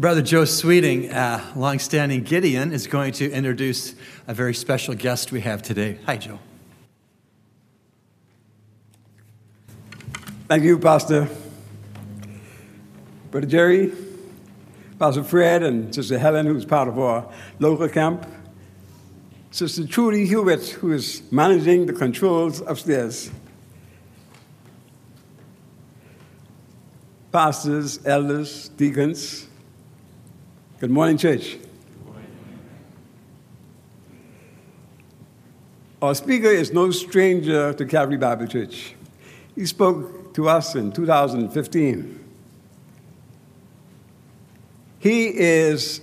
Brother Joe Sweeting, uh, longstanding Gideon, is going to introduce a very special guest we have today. Hi, Joe. Thank you, Pastor. Brother Jerry, Pastor Fred, and Sister Helen, who's part of our local camp. Sister Trudy Hewitt, who is managing the controls upstairs. Pastors, elders, deacons. Good morning, church. Our speaker is no stranger to Calvary Bible Church. He spoke to us in 2015. He is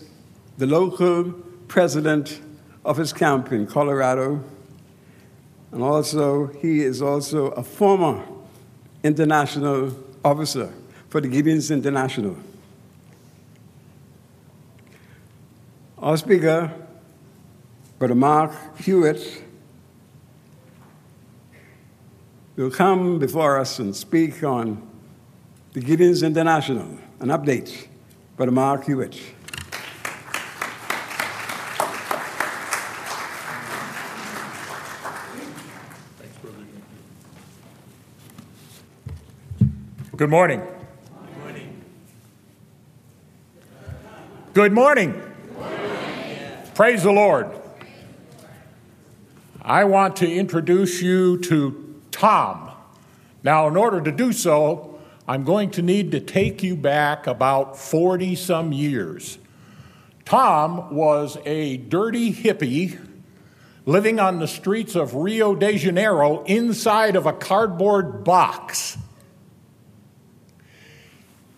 the local president of his camp in Colorado, and also he is also a former international officer for the Gideons International. Our speaker, Brother Mark Hewitt, will come before us and speak on the Gideons International, an update. Brother Mark Hewitt. Good morning. Good morning. Good morning. Praise the Lord. I want to introduce you to Tom. Now, in order to do so, I'm going to need to take you back about 40 some years. Tom was a dirty hippie living on the streets of Rio de Janeiro inside of a cardboard box.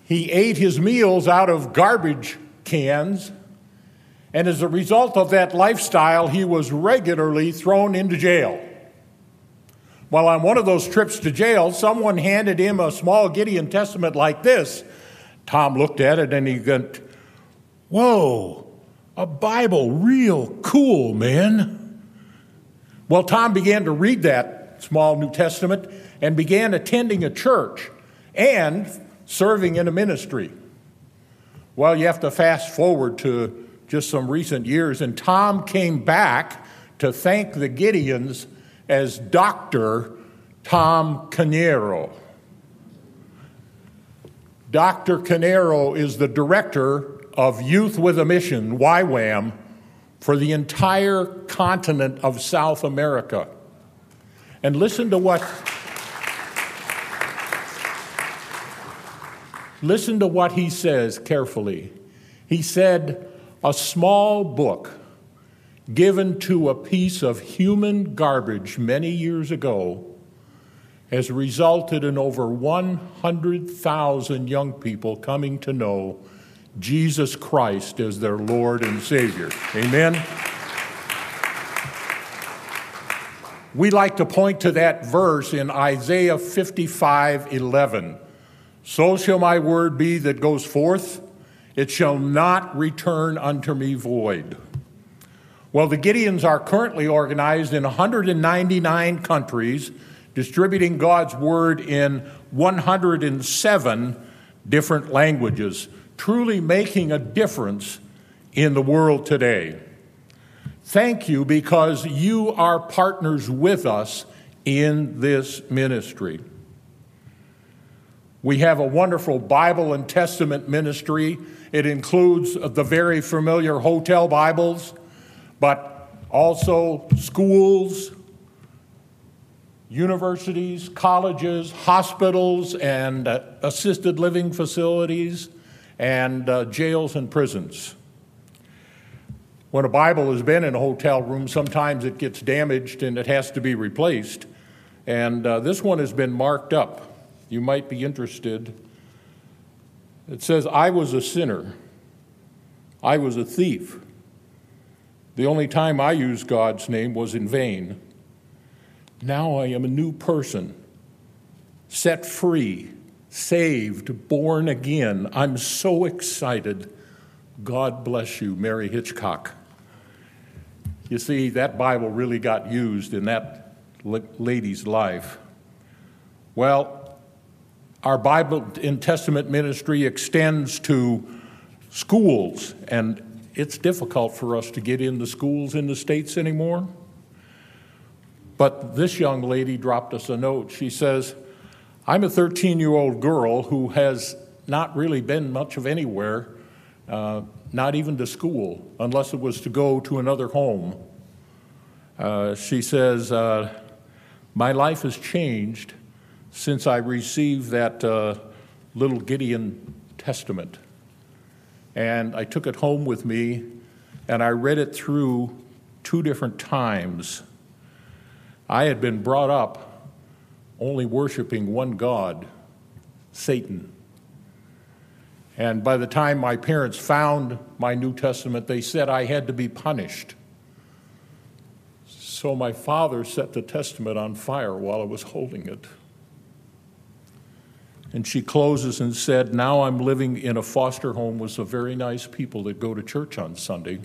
He ate his meals out of garbage cans. And as a result of that lifestyle, he was regularly thrown into jail. While on one of those trips to jail, someone handed him a small Gideon Testament like this. Tom looked at it and he went, Whoa, a Bible, real cool, man. Well, Tom began to read that small New Testament and began attending a church and serving in a ministry. Well, you have to fast forward to just some recent years, and Tom came back to thank the Gideons as Dr. Tom Canero. Dr. Canero is the director of Youth with a Mission, YWAM, for the entire continent of South America. And listen to what Listen to what he says carefully. He said, A small book given to a piece of human garbage many years ago has resulted in over 100,000 young people coming to know Jesus Christ as their Lord and Savior. Amen? We like to point to that verse in Isaiah 55 11. So shall my word be that goes forth, it shall not return unto me void. Well, the Gideons are currently organized in 199 countries, distributing God's word in 107 different languages, truly making a difference in the world today. Thank you because you are partners with us in this ministry. We have a wonderful Bible and Testament ministry. It includes the very familiar hotel Bibles, but also schools, universities, colleges, hospitals, and uh, assisted living facilities, and uh, jails and prisons. When a Bible has been in a hotel room, sometimes it gets damaged and it has to be replaced. And uh, this one has been marked up you might be interested. It says, I was a sinner. I was a thief. The only time I used God's name was in vain. Now I am a new person, set free, saved, born again. I'm so excited. God bless you, Mary Hitchcock. You see, that Bible really got used in that lady's life. Well, our Bible in Testament ministry extends to schools, and it's difficult for us to get into schools in the States anymore. But this young lady dropped us a note. She says, I'm a 13 year old girl who has not really been much of anywhere, uh, not even to school, unless it was to go to another home. Uh, she says, uh, My life has changed since I received that uh, little Gideon Testament. And I took it home with me and I read it through two different times. I had been brought up only worshiping one God, Satan. And by the time my parents found my New Testament, they said I had to be punished. So my father set the Testament on fire while I was holding it. And she closes and said, Now I'm living in a foster home with some very nice people that go to church on Sunday.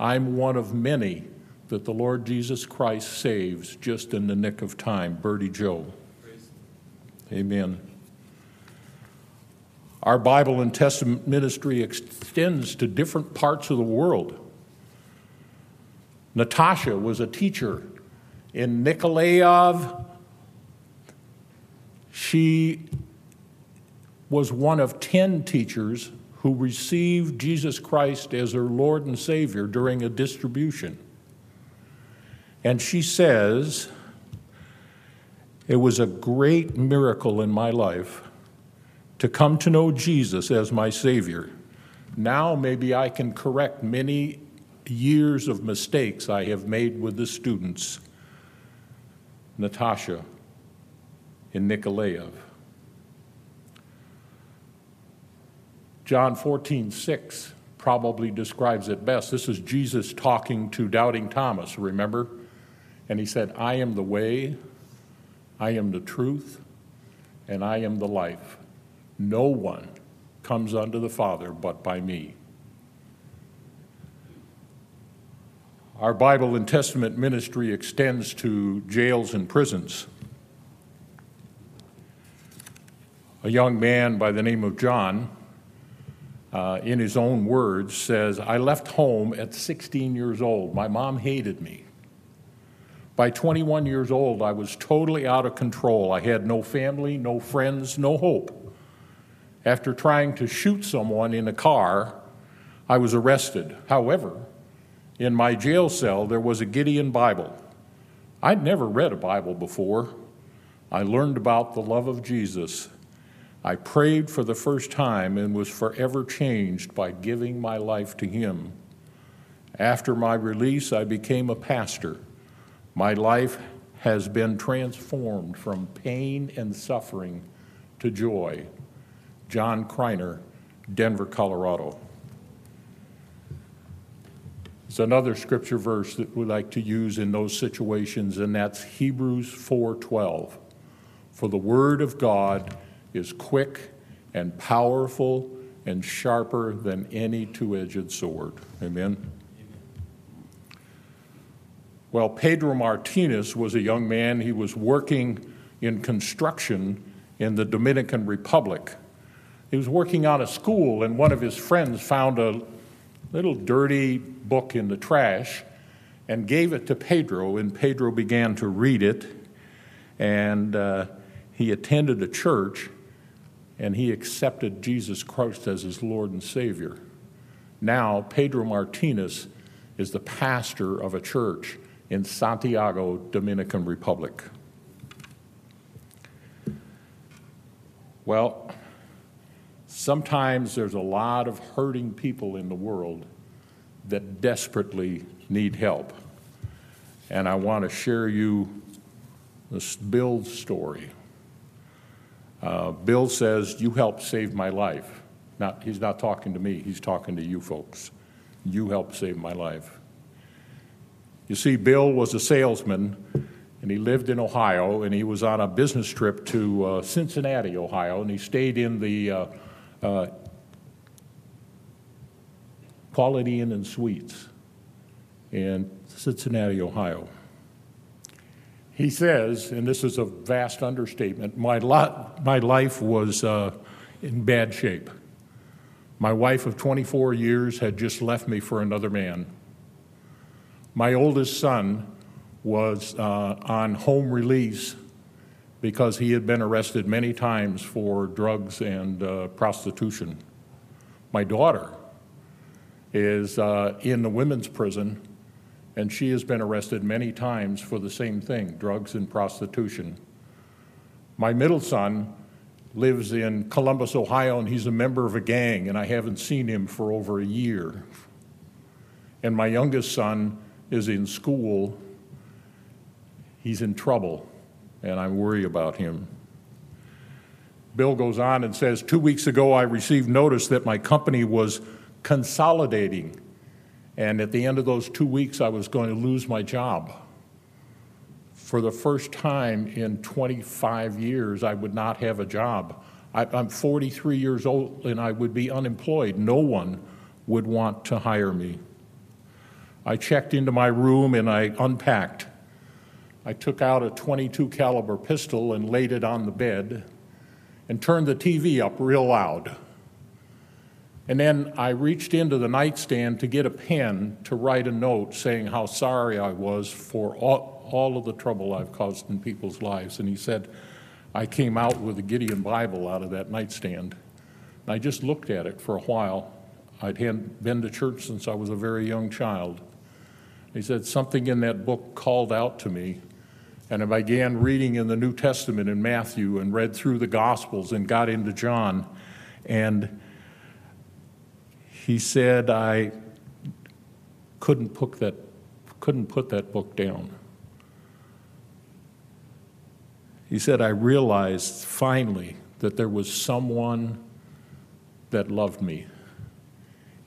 I'm one of many that the Lord Jesus Christ saves just in the nick of time. Bertie Joe. Amen. Our Bible and Testament ministry extends to different parts of the world. Natasha was a teacher in Nikolaev. She was one of 10 teachers who received Jesus Christ as her Lord and Savior during a distribution. And she says, It was a great miracle in my life to come to know Jesus as my Savior. Now maybe I can correct many years of mistakes I have made with the students. Natasha in Nikolaev. John 14, 6 probably describes it best. This is Jesus talking to doubting Thomas, remember? And he said, I am the way, I am the truth, and I am the life. No one comes unto the Father but by me. Our Bible and Testament ministry extends to jails and prisons. A young man by the name of John uh, in his own words, says, I left home at 16 years old. My mom hated me. By 21 years old, I was totally out of control. I had no family, no friends, no hope. After trying to shoot someone in a car, I was arrested. However, in my jail cell, there was a Gideon Bible. I'd never read a Bible before. I learned about the love of Jesus I prayed for the first time and was forever changed by giving my life to Him. After my release, I became a pastor. My life has been transformed from pain and suffering to joy. John Kreiner, Denver, Colorado. It's another scripture verse that we like to use in those situations, and that's Hebrews 4:12. For the word of God is quick and powerful and sharper than any two edged sword. Amen? Well, Pedro Martinez was a young man. He was working in construction in the Dominican Republic. He was working on a school, and one of his friends found a little dirty book in the trash and gave it to Pedro, and Pedro began to read it. And uh, he attended a church and he accepted Jesus Christ as his Lord and Savior. Now, Pedro Martinez is the pastor of a church in Santiago, Dominican Republic. Well, sometimes there's a lot of hurting people in the world that desperately need help. And I want to share you this Bill's story. Uh, Bill says, You helped save my life. Not, he's not talking to me, he's talking to you folks. You helped save my life. You see, Bill was a salesman and he lived in Ohio and he was on a business trip to uh, Cincinnati, Ohio, and he stayed in the uh, uh, Quality Inn and Suites in Cincinnati, Ohio. He says, and this is a vast understatement, my, lot, my life was uh, in bad shape. My wife of 24 years had just left me for another man. My oldest son was uh, on home release because he had been arrested many times for drugs and uh, prostitution. My daughter is uh, in the women's prison, and she has been arrested many times for the same thing drugs and prostitution. My middle son lives in Columbus, Ohio, and he's a member of a gang, and I haven't seen him for over a year. And my youngest son is in school. He's in trouble and I worry about him. Bill goes on and says, Two weeks ago, I received notice that my company was consolidating, and at the end of those two weeks, I was going to lose my job. For the first time in 25 years, I would not have a job. I, am 43 years old and I would be unemployed. No one would want to hire me. I checked into my room and I unpacked. I took out a 22 caliber pistol and laid it on the bed and turned the TV up real loud. And then I reached into the nightstand to get a pen to write a note saying how sorry I was for all, all of the trouble I've caused in people's lives. And he said, I came out with a Gideon Bible out of that nightstand. And I just looked at it for a while. I'd had been to church since I was a very young child. He said, Something in that book called out to me and I began reading in the New Testament in Matthew and read through the Gospels and got into John. And he said, I couldn't put that, couldn't put that book down. He said, I realized finally that there was someone that loved me.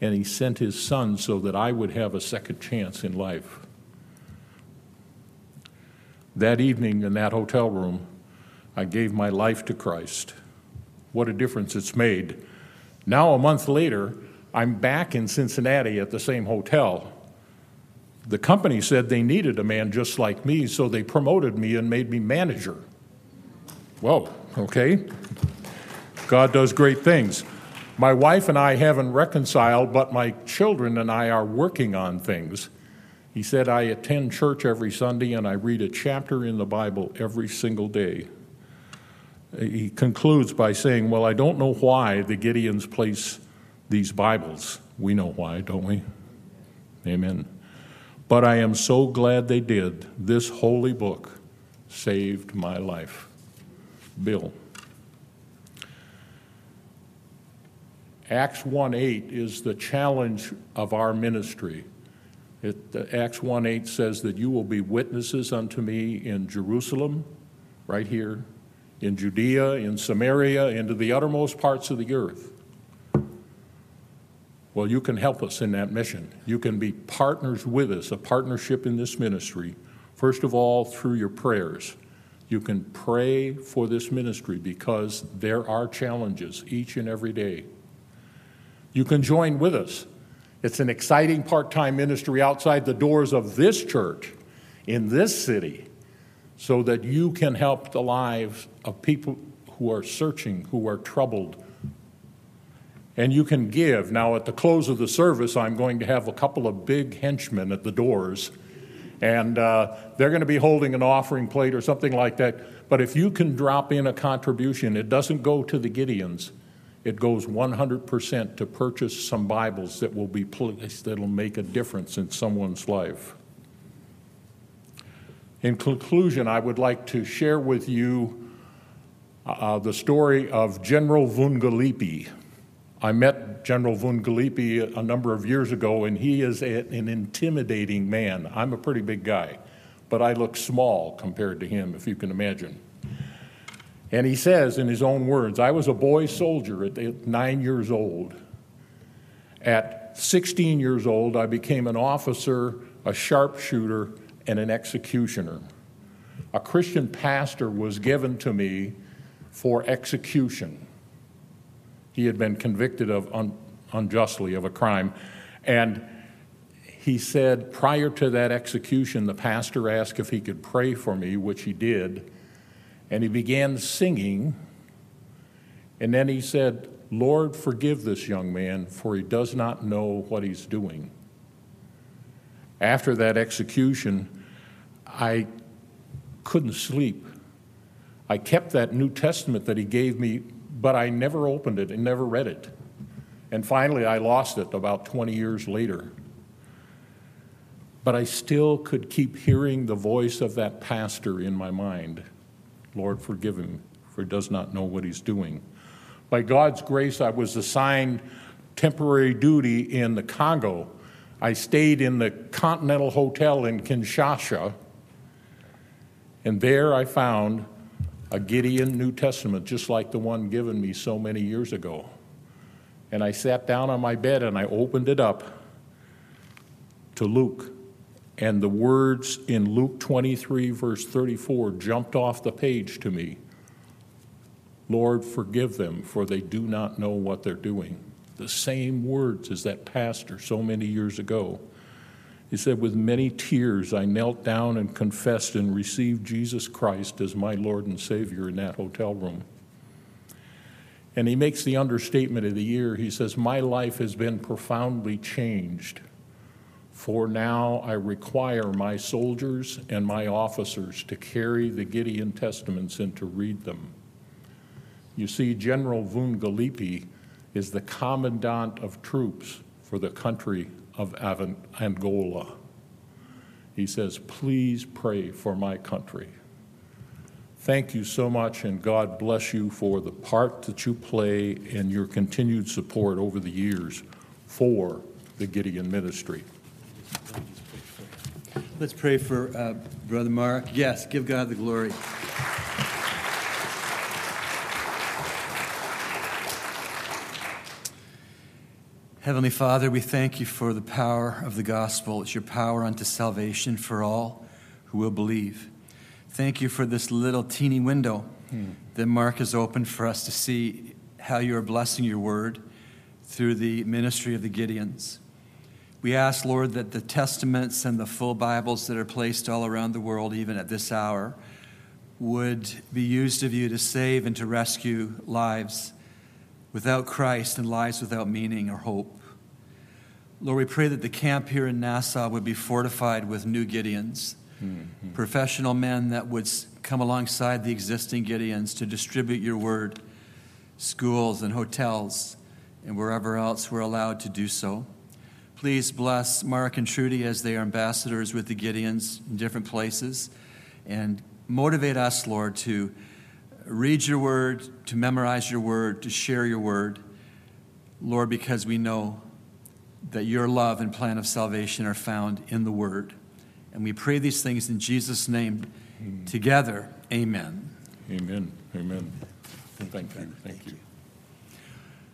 And he sent his son so that I would have a second chance in life that evening in that hotel room, I gave my life to Christ. What a difference it's made. Now, a month later, I'm back in Cincinnati at the same hotel. The company said they needed a man just like me, so they promoted me and made me manager. Whoa, okay. God does great things. My wife and I haven't reconciled, but my children and I are working on things. He said, I attend church every Sunday and I read a chapter in the Bible every single day. He concludes by saying, Well, I don't know why the Gideons place these Bibles. We know why, don't we? Amen. But I am so glad they did. This holy book saved my life. Bill. Acts 1 8 is the challenge of our ministry. It, uh, Acts 1 8 says that you will be witnesses unto me in Jerusalem, right here, in Judea, in Samaria, into the uttermost parts of the earth. Well, you can help us in that mission. You can be partners with us, a partnership in this ministry. First of all, through your prayers. You can pray for this ministry because there are challenges each and every day. You can join with us it's an exciting part time ministry outside the doors of this church in this city so that you can help the lives of people who are searching, who are troubled. And you can give. Now, at the close of the service, I'm going to have a couple of big henchmen at the doors, and uh, they're going to be holding an offering plate or something like that. But if you can drop in a contribution, it doesn't go to the Gideons it goes 100% to purchase some Bibles that will be placed that'll make a difference in someone's life. In conclusion, I would like to share with you uh, the story of General Vungalipi. I met General Vungalipi a number of years ago, and he is a, an intimidating man. I'm a pretty big guy, but I look small compared to him, if you can imagine. And he says in his own words, I was a boy soldier at nine years old. At 16 years old, I became an officer, a sharpshooter, and an executioner. A Christian pastor was given to me for execution. He had been convicted of un- unjustly of a crime. And he said, prior to that execution, the pastor asked if he could pray for me, which he did. And he began singing. And then he said, Lord, forgive this young man, for he does not know what he's doing. After that execution, I couldn't sleep. I kept that New Testament that he gave me, but I never opened it and never read it. And finally, I lost it about 20 years later. But I still could keep hearing the voice of that pastor in my mind Lord, forgive him, for he does not know what he's doing. By God's grace, I was assigned temporary duty in the Congo. I stayed in the Continental Hotel in Kinshasa, and there I found a Gideon New Testament, just like the one given me so many years ago. And I sat down on my bed and I opened it up to Luke. And the words in Luke 23, verse 34, jumped off the page to me Lord, forgive them, for they do not know what they're doing. The same words as that pastor so many years ago. He said, With many tears, I knelt down and confessed and received Jesus Christ as my Lord and Savior in that hotel room. And he makes the understatement of the year. He says, My life has been profoundly changed. For now I require my soldiers and my officers to carry the Gideon Testaments and to read them. You see, General Vungalipi is the commandant of troops for the country of Angola. He says, Please pray for my country. Thank you so much, and God bless you for the part that you play and your continued support over the years for the Gideon ministry. Let's pray for uh, Brother Mark. Yes, give God the glory. Heavenly Father, we thank you for the power of the gospel. It's your power unto salvation for all who will believe. Thank you for this little teeny window hmm. that Mark has opened for us to see how you are blessing your word through the ministry of the Gideons. We ask, Lord, that the testaments and the full Bibles that are placed all around the world, even at this hour, would be used of you to save and to rescue lives without Christ and lives without meaning or hope. Lord, we pray that the camp here in Nassau would be fortified with new Gideons, mm-hmm. professional men that would come alongside the existing Gideons to distribute your word, schools and hotels, and wherever else we're allowed to do so. Please bless Mark and Trudy as they are ambassadors with the Gideons in different places and motivate us, Lord, to read your word, to memorize your word, to share your word, Lord, because we know that your love and plan of salvation are found in the word. And we pray these things in Jesus' name together. Amen. Amen. Amen. Thank you. Thank you.